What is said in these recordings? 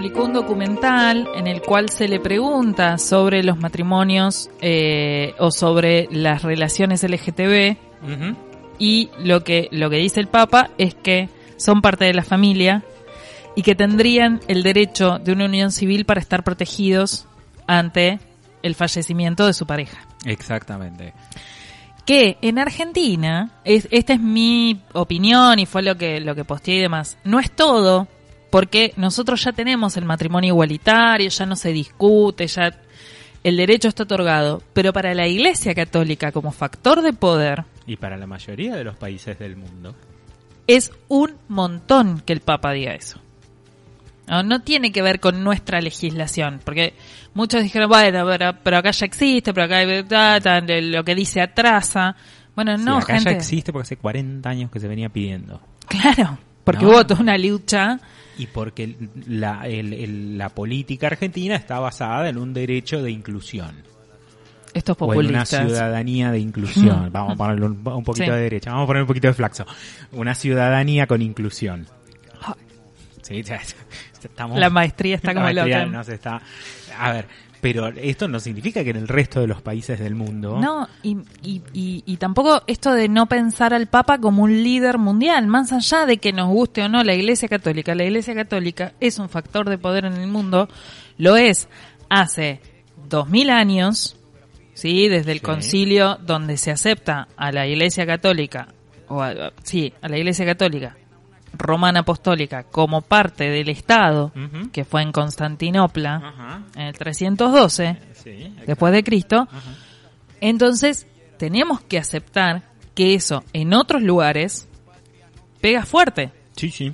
publicó un documental en el cual se le pregunta sobre los matrimonios eh, o sobre las relaciones LGTB y lo que, lo que dice el Papa es que son parte de la familia y que tendrían el derecho de una unión civil para estar protegidos ante el fallecimiento de su pareja. Exactamente. Que en Argentina, es, esta es mi opinión y fue lo que, lo que posteé y demás, no es todo, porque nosotros ya tenemos el matrimonio igualitario, ya no se discute, ya el derecho está otorgado, pero para la Iglesia Católica como factor de poder, Y para la mayoría de los países del mundo. es un montón que el Papa diga eso. No, No tiene que ver con nuestra legislación, porque muchos dijeron, bueno, pero, pero acá ya existe, pero acá hay- ta, ta, lo que dice atrasa. Bueno, Sí, no, acá gente. ya existe porque hace 40 años que se venía pidiendo. Claro, porque No. hubo toda una lucha. Y porque la, el- el- la política argentina está basada en un derecho de inclusión. Estos O en una populistas. ciudadanía de inclusión. Vamos a ponerle un, un poquito Sí. de derecha. Vamos a poner un poquito de flaxo. Una ciudadanía con inclusión. Sí, ya- estamos... La maestría está como la el maestría otro. no se está... A ver, pero esto no significa que en el resto de los países del mundo... No, y, y, y, y tampoco esto de no pensar al Papa como un líder mundial, más allá de que nos guste o no la Iglesia Católica, la Iglesia Católica es un factor de poder en el mundo, lo es hace dos mil años, sí, desde el Sí. concilio donde se acepta a la Iglesia Católica, o a- sí, a la Iglesia Católica romana apostólica como parte del Estado, que fue en Constantinopla en el 312 Sí, exacto. después de Cristo, entonces tenemos que aceptar que eso en otros lugares pega fuerte. Sí, sí.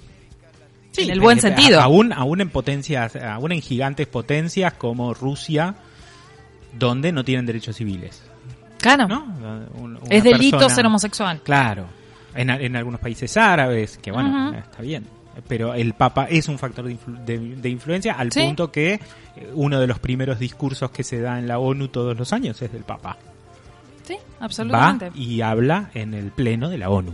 En el buen eh, sentido. Aún, aún en potencias, aún en gigantes potencias como Rusia, donde no tienen derechos civiles. Claro, ¿No? Un- es delito persona- ser homosexual. Claro. En, en algunos países árabes, que bueno, está bien. Pero el Papa es un factor de, influ- de- de influencia al Sí. punto que eh, uno de los primeros discursos que se da en la ONU todos los años es del Papa. Sí, Va absolutamente. y habla en el pleno de la ONU,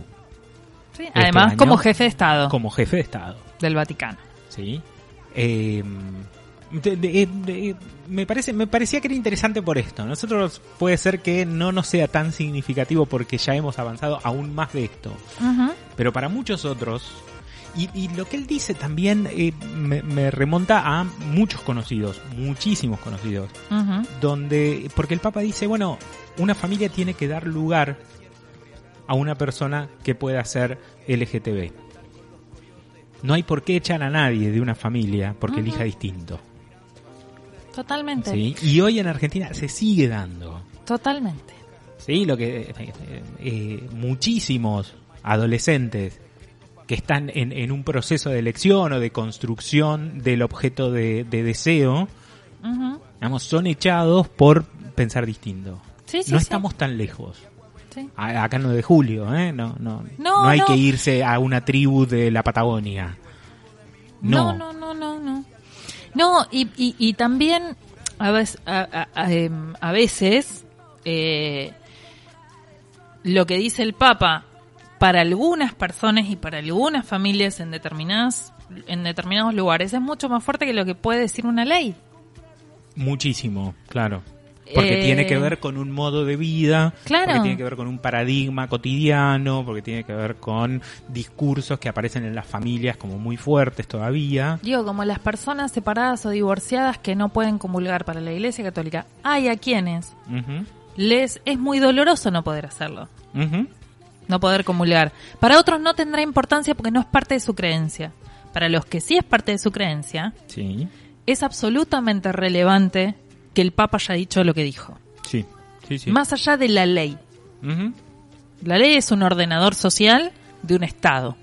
Sí, este Además, año- como jefe de Estado como jefe de Estado. del Vaticano. Sí. Eh, de- de- de- me parece me parecía que era interesante por esto. Nosotros puede ser que no nos sea tan significativo porque ya hemos avanzado aún más de esto. Pero para muchos otros, y, y lo que él dice también eh, me, me remonta a muchos conocidos, muchísimos conocidos, donde, porque el Papa dice, bueno, una familia tiene que dar lugar a una persona que pueda ser LGTB. No hay por qué echar a nadie de una familia porque Ujú. elija distinto. Totalmente. ¿sí? Y hoy en Argentina se sigue dando. Totalmente. Sí, lo que eh, eh, muchísimos adolescentes que están en, en un proceso de elección o de construcción del objeto de, de deseo, Ujú. digamos, son echados por pensar distinto. Sí, sí, no estamos tan lejos. Sí. Acá 9 de julio, ¿eh? No, no, No, no hay no. que irse a una tribu de la Patagonia. No. No, no, no, no, no. Y, y, y también a veces, em, a veces eh, lo que dice el Papa para algunas personas y para algunas familias en determinadas en determinados lugares es mucho más fuerte que lo que puede decir una ley. Muchísimo, claro. Porque Eh, tiene que ver con un modo de vida, Claro. porque tiene que ver con un paradigma cotidiano, porque tiene que ver con discursos que aparecen en las familias como muy fuertes todavía. Digo, como las personas separadas o divorciadas que no pueden comulgar para la Iglesia Católica, hay a quienes les es muy doloroso no poder hacerlo. no poder comulgar. Para otros no tendrá importancia porque no es parte de su creencia. Para los que sí es parte de su creencia, Sí, es absolutamente relevante que el Papa haya dicho lo que dijo. sí, sí, sí. Más allá de la ley. La ley es un ordenador social de un Estado.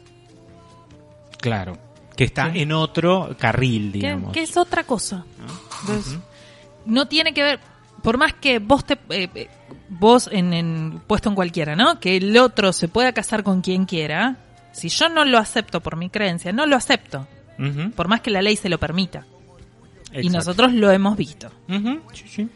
Claro. Que está Sí. en otro carril, Que, digamos. que es otra cosa. ¿no? Entonces, Ujú. no tiene que ver, por más que vos te, eh, eh, vos en, en- puesto en cualquiera, ¿no? Que el otro se pueda casar con quien quiera. Si yo no lo acepto por mi creencia, no lo acepto. Por más que la ley se lo permita. Y nosotros lo hemos visto. Ujú, sí, sí.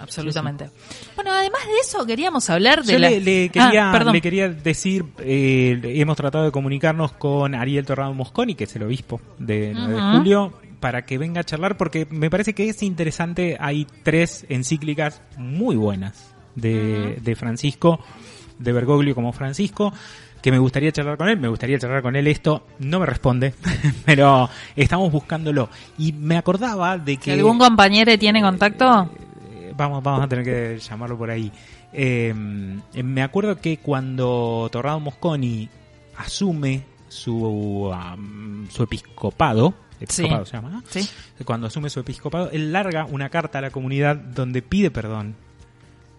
Absolutamente. Bueno, además de eso, queríamos hablar de Yo la... le, le quería, Ah, le quería decir, eh, hemos tratado de comunicarnos con Ariel Torrado Mosconi, que es el obispo de 9 de julio, para que venga a charlar porque me parece que es interesante. Hay tres encíclicas muy buenas de, de Francisco, de Bergoglio como Francisco que me gustaría charlar con él, me gustaría charlar con él esto, no me responde, pero estamos buscándolo. Y me acordaba de que... ¿Algún compañero tiene contacto? Eh, vamos, vamos a tener que llamarlo por ahí. Eh, me acuerdo que cuando Torrado Mosconi asume su, su episcopado, episcopado se llama, ¿Sí? cuando asume su episcopado, él larga una carta a la comunidad donde pide perdón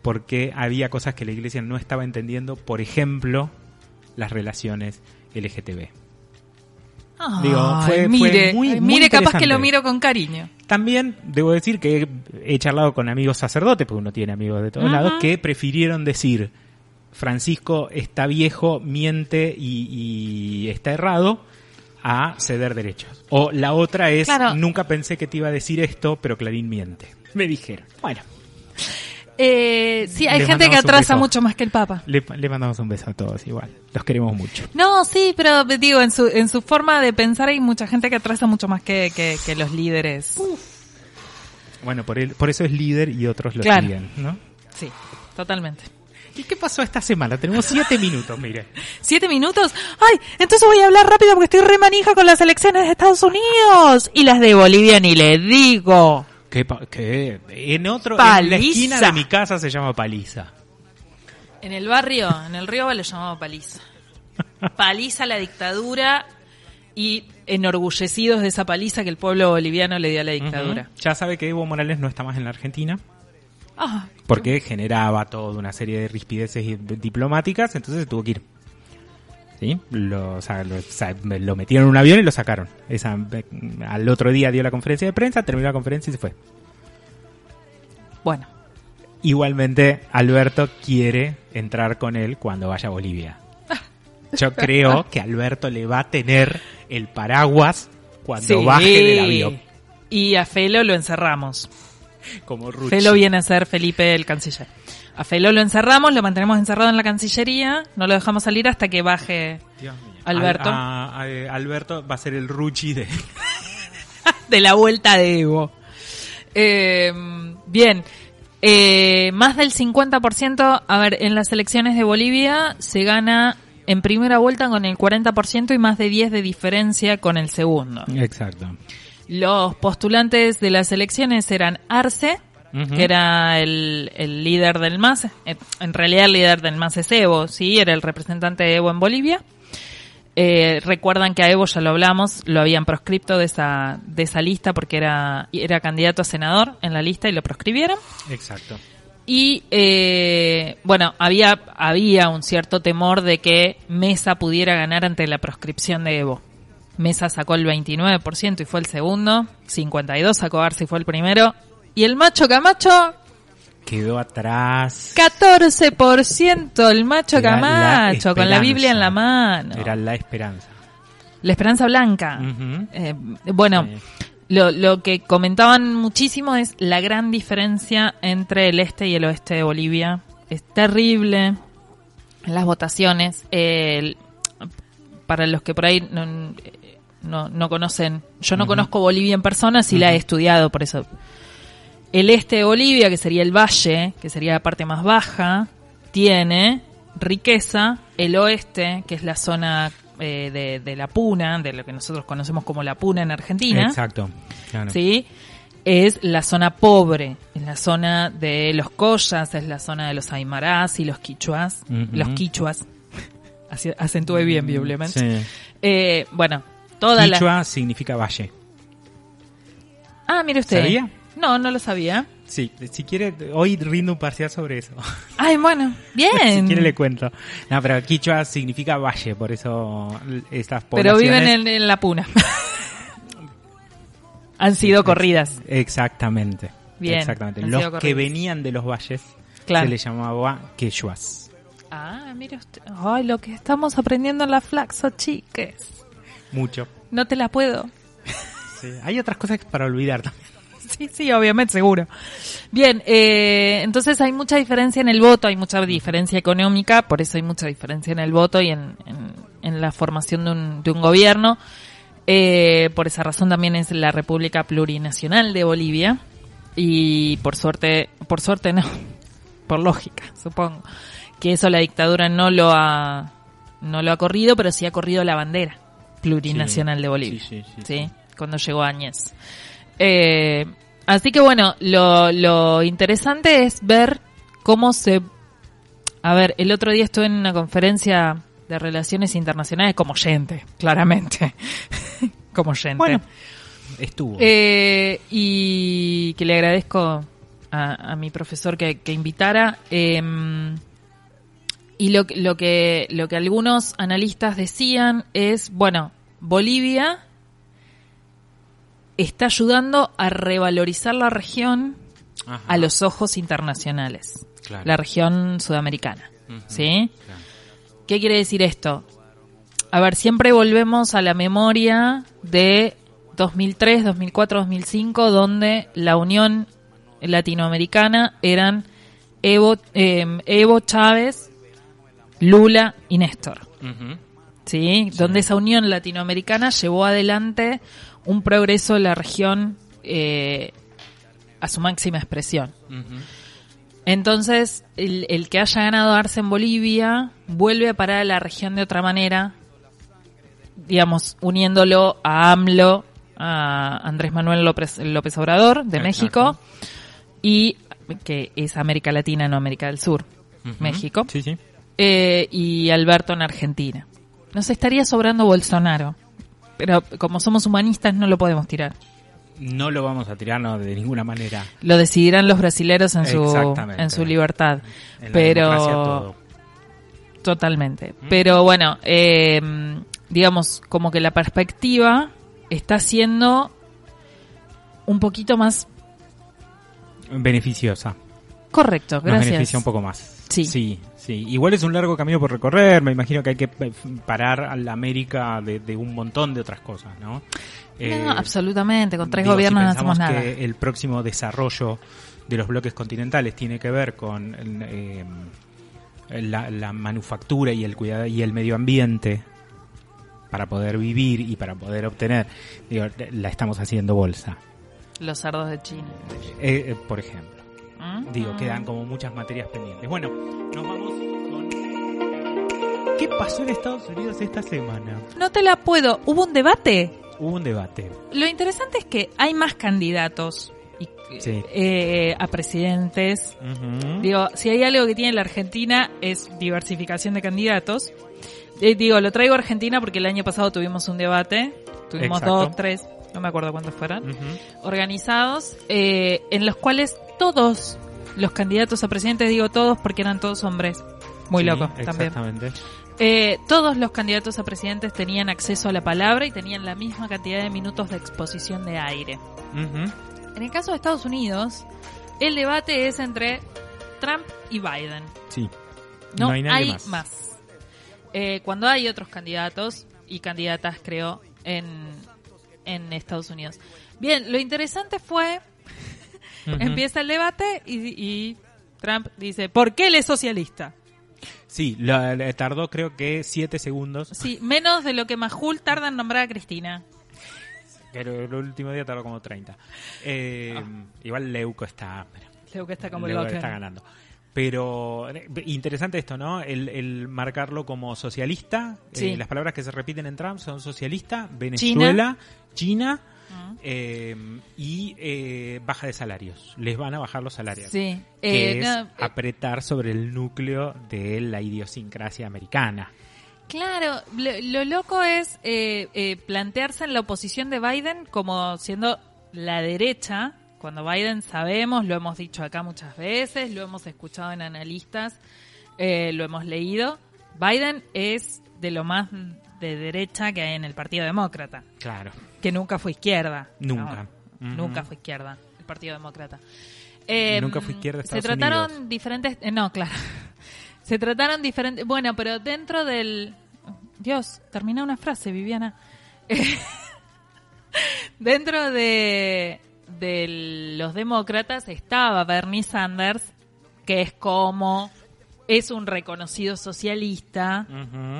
porque había cosas que la iglesia no estaba entendiendo, por ejemplo, las relaciones LGTB. Digo, fue, mire, muy, mire capaz que lo miro con cariño. También debo decir que he charlado con amigos sacerdotes, porque uno tiene amigos de todos lados, que prefirieron decir Francisco está viejo, miente y, está errado a ceder derechos. O la otra es nunca pensé que te iba a decir esto, pero Clarín miente. Me dijeron. Bueno. Eh, sí, hay gente que atrasa mucho más que el Papa. Le, mandamos un beso a todos igual. Los queremos mucho. No, sí, pero digo, en su, en su forma de pensar hay mucha gente que atrasa mucho más que, que, los líderes. Bueno, por, el, por eso es líder y otros lo siguen, ¿no? Sí, totalmente. ¿Y qué pasó esta semana? Tenemos siete minutos, mire. ¿Siete minutos? ¡Ay! Entonces voy a hablar rápido porque estoy remanija con las elecciones de Estados Unidos. Y las de Bolivia ni le digo. Que, en otro, en la esquina de mi casa se llama paliza. En el barrio, en el río lo llamaba paliza. Paliza la dictadura y enorgullecidos de esa paliza que el pueblo boliviano le dio a la dictadura. Ya sabe que Evo Morales no está más en la Argentina. Ah, porque generaba toda una serie de rispideces diplomáticas, entonces tuvo que ir. ¿Sí? Lo, lo, metieron en un avión y lo sacaron. Esa, al otro día dio la conferencia de prensa, terminó la conferencia y se fue. Bueno. Igualmente, Alberto quiere entrar con él cuando vaya a Bolivia. Yo creo que Alberto le va a tener el paraguas cuando baje del avión. Y a Felo lo encerramos. Como Ruchi. Felo viene a ser Felipe el canciller. A Felo lo encerramos, lo mantenemos encerrado en la Cancillería, no lo dejamos salir hasta que baje Alberto. Alberto va a ser el Ruchi de... de la vuelta de Evo. Eh, bien, eh, más del 50%, a ver, en las elecciones de Bolivia se gana en primera vuelta con el 40% y más de 10 de diferencia con el segundo. Exacto. Los postulantes de las elecciones eran Arce, que era el, líder del MAS, en realidad el líder del MAS es Evo, sí, era el representante de Evo en Bolivia. Eh, recuerdan que a Evo ya lo hablamos, lo habían proscripto de esa, de esa lista porque era, era candidato a senador en la lista y lo proscribieron. Exacto. Y eh, bueno, había, había un cierto temor de que Mesa pudiera ganar ante la proscripción de Evo. Mesa sacó el 29% y fue el segundo, 52 sacó Arce y fue el primero, y el macho Camacho quedó atrás. 14% el macho Camacho, con la Biblia en la mano. Era la esperanza. La esperanza blanca. Eh, bueno, lo, lo que comentaban muchísimo es la gran diferencia entre el este y el oeste de Bolivia. Es terrible las votaciones. para los que por ahí no, no, conocen, yo no conozco Bolivia en persona, sí la he estudiado, por eso el este de Bolivia, que sería el valle, que sería la parte más baja, tiene riqueza. El oeste, que es la zona eh, de, la Puna, de lo que nosotros conocemos como la Puna en Argentina. Exacto. ¿Sí? Es la zona pobre, es la zona de los collas, es la zona de los aymarás y los quichuas. Los quichuas. Acentúe bien, visiblemente. Sí. Eh, bueno, toda Quichua significa valle. Ah, mire usted. ¿Sabía? No, no lo sabía. Sí, si quiere, hoy rindo un parcial sobre eso. Ay, bueno, bien. si quiere le cuento. No, pero Quichua significa valle, por eso estas poblaciones... Pero viven en, la puna. Han sido corridas. Exactamente. Bien. Exactamente. Los que venían de los valles se les llamaba quechuas. Ah, mire usted. Ay, lo que estamos aprendiendo en la Flaxo, chiques. Mucho. No te la puedo. Sí, hay otras cosas para olvidar también. Sí, sí, obviamente, seguro. Bien, eh, entonces hay mucha diferencia en el voto, hay mucha diferencia económica, por eso hay mucha diferencia en el voto y en, en, la formación de un, de un gobierno. Eh, por esa razón también es la República Plurinacional de Bolivia. Y por suerte, por suerte no, por lógica, supongo, que eso la dictadura no lo ha, no lo ha corrido, pero sí ha corrido la bandera plurinacional de Bolivia. Sí, sí, sí, ¿sí? sí. Cuando llegó Áñez. Eh, así que bueno, lo, lo interesante es ver cómo se... A ver, el otro día estuve en una conferencia de relaciones internacionales como oyente, claramente. como oyente. Bueno, estuvo. Eh, y que le agradezco a, a mi profesor que, que invitara. eh, y lo, que- lo, que, lo que algunos analistas decían es, bueno, Bolivia está ayudando a revalorizar la región Ajá. a los ojos internacionales, Claro. la región sudamericana. ¿Sí? claro. ¿Qué quiere decir esto? A ver, siempre volvemos a la memoria de 2003, 2004, 2005, donde la Unión Latinoamericana eran Evo, eh, Evo Chávez, Lula y Néstor. ¿sí? Donde esa Unión Latinoamericana llevó adelante un progreso de la región eh, a su máxima expresión. Entonces, el, el que haya ganado Arce en Bolivia vuelve a parar a la región de otra manera, digamos, uniéndolo a AMLO, a Andrés Manuel López, López Obrador de Exacto. México, y que es América Latina, no América del Sur. México, Sí, sí. eh, y Alberto en Argentina. Nos estaría sobrando Bolsonaro, pero como somos humanistas no lo podemos tirar. No lo vamos a tirar no, de ninguna manera. Lo decidirán los brasileros en su, en su libertad. En pero todo. totalmente. Pero bueno, eh, digamos como que la perspectiva está siendo un poquito más Beneficiosa. correcto. Nos Gracias. beneficia un poco más. Sí. Sí, sí. Igual es un largo camino por recorrer. Me imagino que hay que eh, parar a la América de, de un montón de otras cosas, ¿no? Eh, No, absolutamente. Con tres digo, gobiernos si no hacemos nada. que el próximo desarrollo de los bloques continentales tiene que ver con eh, la, la manufactura y el cuidado y el medio ambiente para poder vivir y para poder obtener, digo, la estamos haciendo bolsa, Los sardos de China. Eh, eh, por ejemplo. ¿Mm? Digo, quedan como muchas materias pendientes. Bueno, nos vamos con... ¿Qué pasó en Estados Unidos esta semana? No te la puedo. ¿Hubo un debate? Hubo un debate. Lo interesante es que hay más candidatos y, Sí. eh, a presidentes. Digo, si hay algo que tiene la Argentina es diversificación de candidatos. Eh, digo, lo traigo a Argentina porque el año pasado tuvimos un debate. Tuvimos Exacto. dos, tres, no me acuerdo cuántos fueron. Ujú. Organizados, eh, en los cuales todos los candidatos a presidentes, digo todos porque eran todos hombres. Muy Sí, loco también. Eh, todos los candidatos a presidentes tenían acceso a la palabra y tenían la misma cantidad de minutos de exposición de aire. En el caso de Estados Unidos, el debate es entre Trump y Biden. Sí. No, No hay más. más. Eh, cuando hay otros candidatos y candidatas, creo, en, en Estados Unidos. Bien, lo interesante fue, Ujú. empieza el debate y, y Trump dice, ¿por qué él es socialista? Sí, la- la- tardó creo que siete segundos. Sí, menos de lo que Majul tarda en nombrar a Cristina. Pero el último día tardó como 30. Eh, Ah. Igual Leuco está... Que está como Leuco loca. está ganando. Pero eh, interesante esto, ¿no? El, el marcarlo como socialista. Sí. Eh, las palabras que se repiten en Trump son socialista, Venezuela, China, Mm. eh, y eh, baja de salarios. Les van a bajar los salarios. Sí. Que Eh, es no, apretar sobre el núcleo de la idiosincrasia americana. Claro, lo, lo loco es eh, eh, plantearse en la oposición de Biden como siendo la derecha, cuando Biden sabemos, lo hemos dicho acá muchas veces, lo hemos escuchado en analistas, eh, lo hemos leído, Biden es de lo más de derecha que hay en el Partido Demócrata, Claro. que nunca fue izquierda. Nunca. No. Nunca fue izquierda, el Partido Demócrata. Eh, Nunca fue izquierda Se Estados trataron Unidos. diferentes... eh, no, claro. Se trataron diferentes... Bueno, pero dentro del... Dios, termina una frase, Viviana. dentro de, de los demócratas estaba Bernie Sanders, que es como es un reconocido socialista,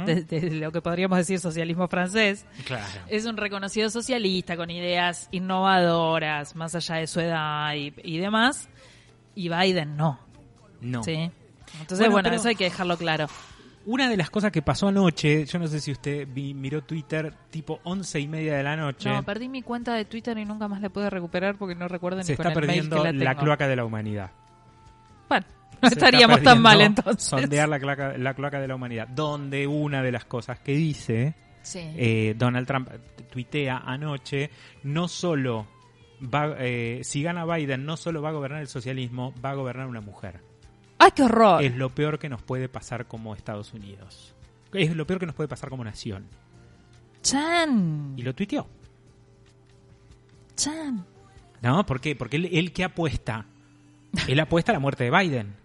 desde lo que podríamos decir socialismo francés, Claro. es un reconocido socialista con ideas innovadoras, más allá de su edad y, y demás, y Biden no. No. ¿sí? Entonces, Bueno, bueno, pero- eso hay que dejarlo claro. Una de las cosas que pasó anoche, yo no sé si usted vi- miró Twitter tipo once y media de la noche, No, perdí mi cuenta de Twitter y nunca más la pude recuperar porque no recuerdo se ni con está el mail perdiendo que la, la tengo. cloaca de la humanidad. Bueno, no Se estaríamos tan mal entonces. Sondear la cloaca, la cloaca de la humanidad, donde una de las cosas que dice Sí. eh, Donald Trump tuitea anoche, no solo va, eh, si gana Biden, no solo va a gobernar el socialismo, va a gobernar una mujer. ¡Ay, qué horror! Es lo peor que nos puede pasar como Estados Unidos. Es lo peor que nos puede pasar como nación. Chan. Y lo tuiteó. Chan. ¿No? ¿Por qué? Porque él, él que apuesta. Él apuesta a la muerte de Biden.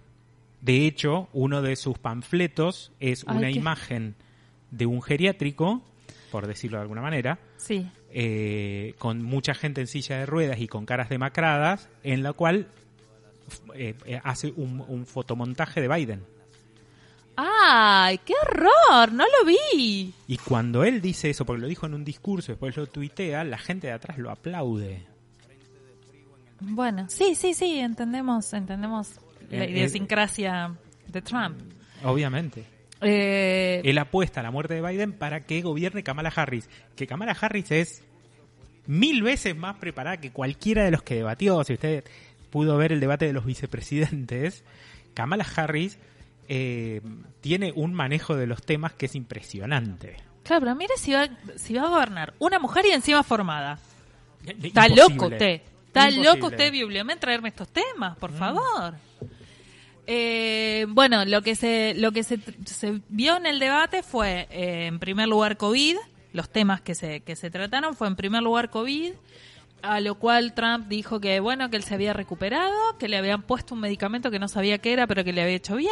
De hecho, uno de sus panfletos es Ay, una qué- imagen de un geriátrico, por decirlo de alguna manera, Sí. eh, con mucha gente en silla de ruedas y con caras demacradas, en la cual eh, eh, hace un, un fotomontaje de Biden. ¡Ay, qué horror! No lo vi. Y cuando él dice eso, porque lo dijo en un discurso, después lo tuitea, la gente de atrás lo aplaude. Bueno, sí, sí, sí, entendemos, entendemos la Eh, eh, idiosincrasia de Trump. Obviamente. Él apuesta a la muerte de Biden para que gobierne Kamala Harris. Que Kamala Harris es mil veces más preparada que cualquiera de los que debatió. Si usted pudo ver el debate de los vicepresidentes, Kamala Harris eh, tiene un manejo de los temas que es impresionante. claro, pero mire si va, si va a gobernar una mujer y encima formada. Está Imposible. loco usted. Está Imposible. loco usted, Bibliamente, traerme estos temas, Mm. por favor. Eh, bueno, lo que se lo que se, se vio en el debate fue, eh, en primer lugar, COVID. Los temas que se, que se trataron fue, en primer lugar, COVID. A lo cual Trump dijo que, bueno, que él se había recuperado, que le habían puesto un medicamento que no sabía qué era, pero que le había hecho bien.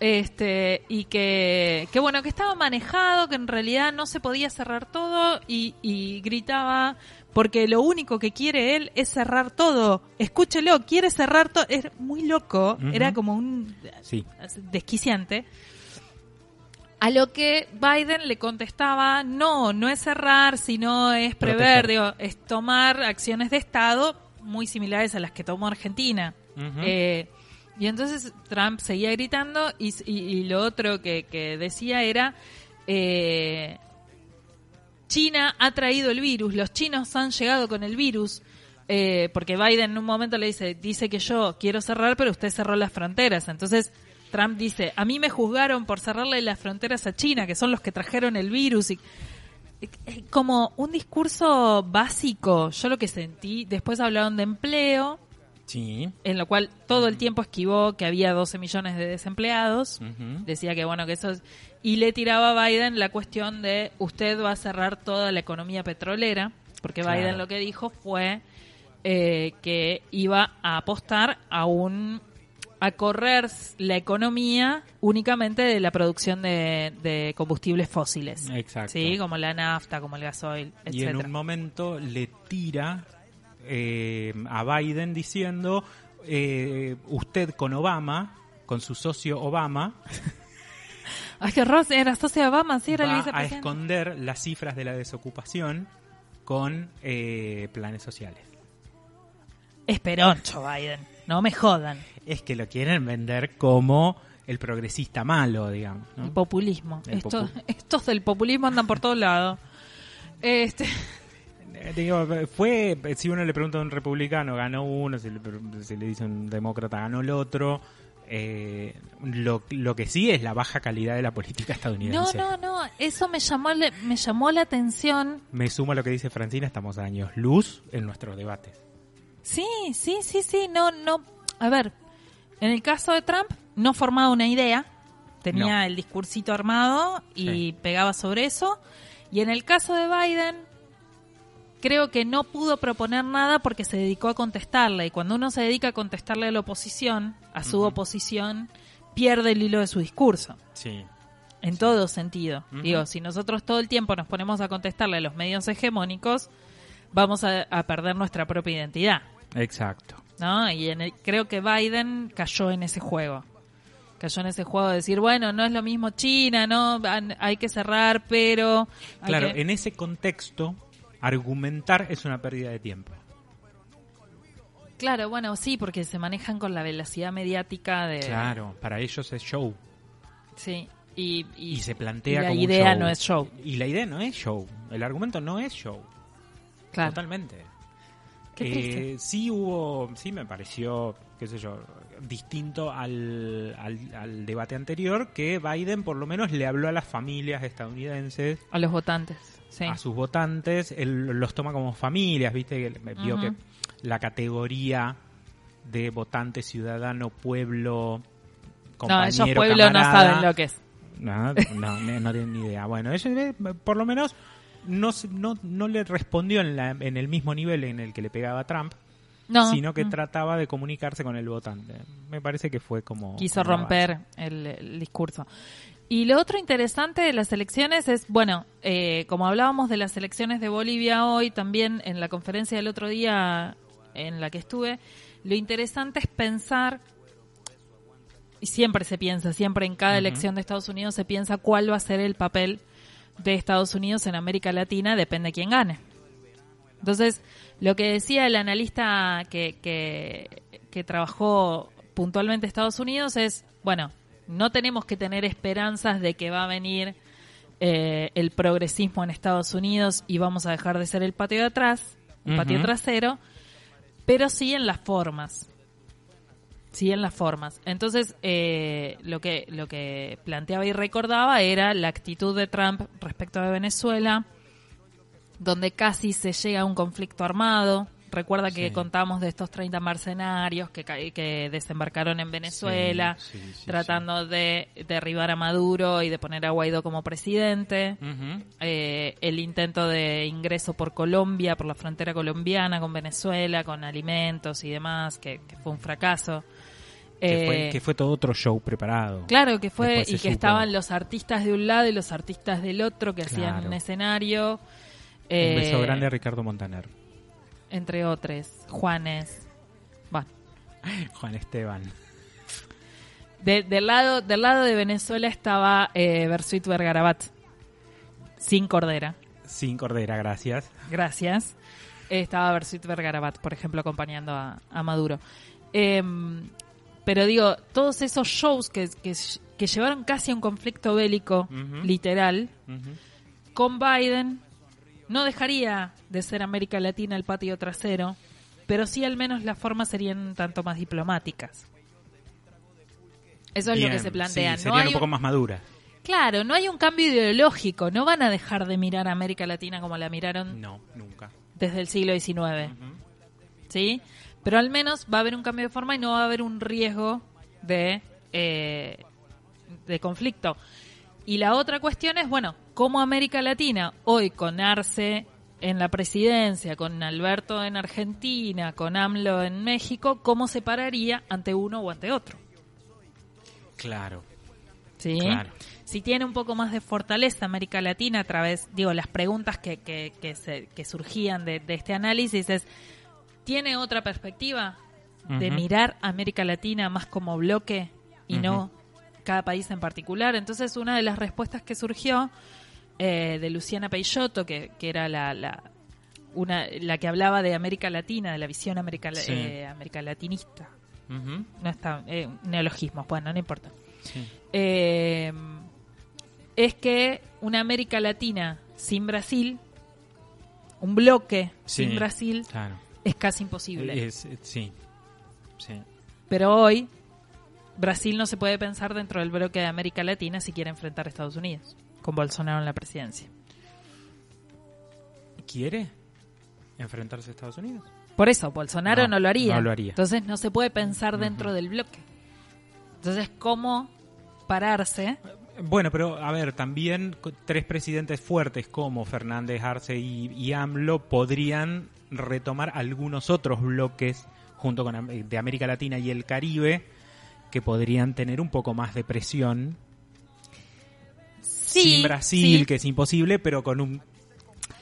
Este, y que, que bueno, que estaba manejado, que en realidad no se podía cerrar todo y, y gritaba, porque lo único que quiere él es cerrar todo. Escúchelo, quiere cerrar todo. Es muy loco, era como un Sí. desquiciante. A lo que Biden le contestaba, no, no es cerrar, sino es prever, digo, es tomar acciones de Estado muy similares a las que tomó Argentina. Eh, y entonces Trump seguía gritando y, y- y lo otro que, que decía era, eh, China ha traído el virus, los chinos han llegado con el virus, eh, porque Biden en un momento le dice, dice que yo quiero cerrar, pero usted cerró las fronteras. Entonces Trump dice, a mí me juzgaron por cerrarle las fronteras a China, que son los que trajeron el virus. Y, como un discurso básico, yo lo que sentí, después hablaron de empleo, Sí. en lo cual todo el tiempo esquivó que había 12 millones de desempleados. Decía que bueno, que eso es... Y le tiraba a Biden la cuestión de usted va a cerrar toda la economía petrolera, porque Claro. Biden lo que dijo fue eh, que iba a apostar a un a correr la economía únicamente de la producción de, de combustibles fósiles. Exacto. Sí, como la nafta, como el gasoil, Y en un momento le tira eh, a Biden diciendo, eh, usted con Obama, con su socio Obama, Ay, que Ross era socio de Obama, sí, era va a esconder las cifras de la desocupación con eh, planes sociales. Esperoncho Biden, no me jodan. Es que lo quieren vender como el progresista malo, digamos. ¿no? El populismo. El Estos, del populismo andan por todos lados. Este, digo, fue, si uno le pregunta a un republicano, ganó uno, si le, si le dice a un demócrata, ganó el otro. Eh, lo, lo que sí es la baja calidad de la política no, estadounidense. no, no, eso me llamó, me llamó la atención. Me sumo a lo que dice Francina, estamos a años luz en nuestros debates. Sí, sí, sí, sí, no, no. A ver, en el caso de Trump, no formaba una idea, tenía No. el discursito armado y Sí. pegaba sobre eso. Y en el caso de Biden, creo que no pudo proponer nada porque se dedicó a contestarle. Y cuando uno se dedica a contestarle a la oposición, a su oposición, pierde el hilo de su discurso. Sí. En todo sentido. Digo, si nosotros todo el tiempo nos ponemos a contestarle a los medios hegemónicos, vamos a, a perder nuestra propia identidad. Exacto. ¿No? Y en el- creo que Biden cayó en ese juego. cayó en ese juego de decir, bueno, no es lo mismo China, no, hay que cerrar, pero... Claro, que- en ese contexto, argumentar es una pérdida de tiempo. Claro, bueno, sí, porque se manejan con la velocidad mediática de... Claro, para ellos es show. Sí, y, y, Y, se plantea y la como un idea show. no es show. Y la idea no es show. El argumento no es show. Claro. Totalmente. Qué Eh, sí hubo, sí me pareció, qué sé yo, distinto al, al, al debate anterior, que Biden por lo menos le habló a las familias estadounidenses, A los votantes, sí. a sus votantes, él los toma como familias, viste, que vio que la categoría de votante, ciudadano, pueblo, No, compañero, ellos pueblo no camarada, saben lo que es. no, no, no, no tienen ni idea. Bueno, ellos eh, por lo menos no, no, no le respondió en, la- en el mismo nivel en el que le pegaba Trump, No, sino que mm. trataba de comunicarse con el votante. Me parece que fue como... quiso romper el, el discurso. Y lo otro interesante de las elecciones es, bueno, eh, como hablábamos de las elecciones de Bolivia hoy, también en la conferencia del otro día en la que estuve, lo interesante es pensar, y siempre se piensa, siempre en cada elección de Estados Unidos se piensa cuál va a ser el papel de Estados Unidos en América Latina, depende de quién gane. Entonces, lo que decía el analista que, que, que trabajó puntualmente en Estados Unidos es, bueno, no tenemos que tener esperanzas de que va a venir eh, el progresismo en Estados Unidos y vamos a dejar de ser el patio de atrás, el patio trasero, pero sí en las formas. Sí, en las formas. Entonces, eh, lo que lo que planteaba y recordaba era la actitud de Trump respecto a Venezuela, donde casi se llega a un conflicto armado. Recuerda que Sí. contamos de estos 30 mercenarios que, que desembarcaron en Venezuela, Sí, sí, sí, tratando de derribar a Maduro y de poner a Guaidó como presidente. Eh, el intento de ingreso por Colombia, por la frontera colombiana con Venezuela, con alimentos y demás, que, que fue un fracaso. Que, fue, Eh, que fue todo otro show preparado. Claro que fue y que supo. estaban los artistas de un lado y los artistas del otro que hacían un escenario. Un eh, beso grande a Ricardo Montaner. Entre otros, Juanes. Bueno, Juan Esteban. de- del, lado, del lado de Venezuela estaba eh, Bersuit Vergarabat, sin cordera. Sin Cordera, gracias. Gracias. Estaba Bersuit Vergarabat, por ejemplo, acompañando a, a Maduro. Em, pero digo, todos esos shows que, que, que llevaron casi a un conflicto bélico, literal, con Biden no dejaría de ser América Latina el patio trasero, pero sí al menos las formas serían un tanto más diplomáticas. Eso es lo que se plantea. sí, serían un poco un- más maduras. Claro, no hay un cambio ideológico. No van a dejar de mirar a América Latina como la miraron No, nunca. desde el siglo XIX. ¿Sí? Pero al menos va a haber un cambio de forma y no va a haber un riesgo de, eh, de conflicto. Y la otra cuestión es, bueno, cómo América Latina, hoy con Arce en la presidencia, con Alberto en Argentina, con AMLO en México, cómo se pararía ante uno o ante otro. Claro. ¿sí? Claro. Si tiene un poco más de fortaleza América Latina a través, digo, las preguntas que, que, que, se- que surgían de, de este análisis es, ¿tiene otra perspectiva de mirar a América Latina más como bloque y no cada país en particular? Entonces, una de las respuestas que surgió eh, de Luciana Peixoto, que, que era la, la, una, la que hablaba de América Latina, de la visión america, Sí. eh, América Latinista. No está, eh, neologismos, bueno, no importa Sí. eh, es que una América Latina sin Brasil, un bloque Sí, sin Brasil, Claro. Es casi imposible. Es- es- sí. Sí. Pero hoy, Brasil no se puede pensar dentro del bloque de América Latina si quiere enfrentar a Estados Unidos, con Bolsonaro en la presidencia. ¿Quiere enfrentarse a Estados Unidos? Por eso, Bolsonaro no, No, lo haría. no lo haría. Entonces no se puede pensar dentro del bloque. Entonces, ¿cómo pararse? Bueno, pero a ver, también tres presidentes fuertes como Fernández, Arce y, y AMLO podrían retomar algunos otros bloques junto con de América Latina y el Caribe que podrían tener un poco más de presión Sí, sin Brasil, sí. que es imposible, pero con un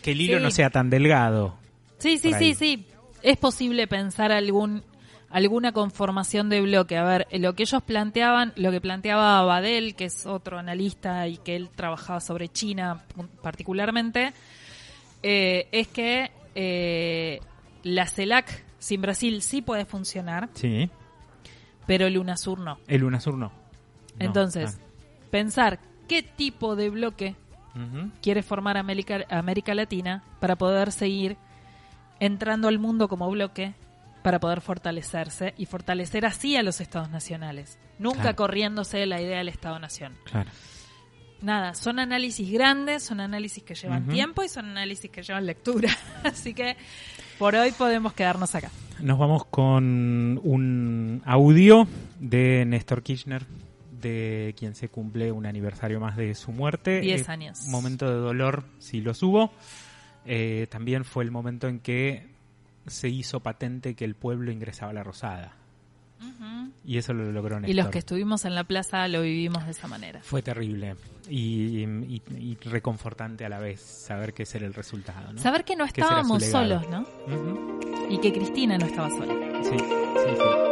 que el hilo Sí. no sea tan delgado. Sí, sí, sí, sí. Es posible pensar algún alguna conformación de bloque. A ver, lo que ellos planteaban, lo que planteaba Badel, que es otro analista y que él trabajaba sobre China particularmente, eh, es que eh, la CELAC sin Brasil sí puede funcionar, Sí. pero el UNASUR no. El UNASUR no. No. Entonces, pensar qué tipo de bloque Ah. Quiere formar América, América Latina para poder seguir entrando al mundo como bloque, para poder fortalecerse y fortalecer así a los estados nacionales. Nunca Claro. corriéndose de la idea del Estado-Nación. Claro. Nada, son análisis grandes, son análisis que llevan tiempo y son análisis que llevan lectura. Así que por hoy podemos quedarnos acá. Nos vamos con un audio de Néstor Kirchner, de quien se cumple un aniversario más de su muerte. Diez Eh, años. Un momento de dolor, si lo hubo. Eh, también fue el momento en que se hizo patente que el pueblo ingresaba a la Rosada. Y eso lo logró Néstor. Y los que estuvimos en la plaza lo vivimos de esa manera. Fue terrible y, y- y reconfortante a la vez saber que ese era el resultado. ¿no? Saber que no estábamos solos, ¿no? Y que Cristina no estaba sola. Sí, sí, sí.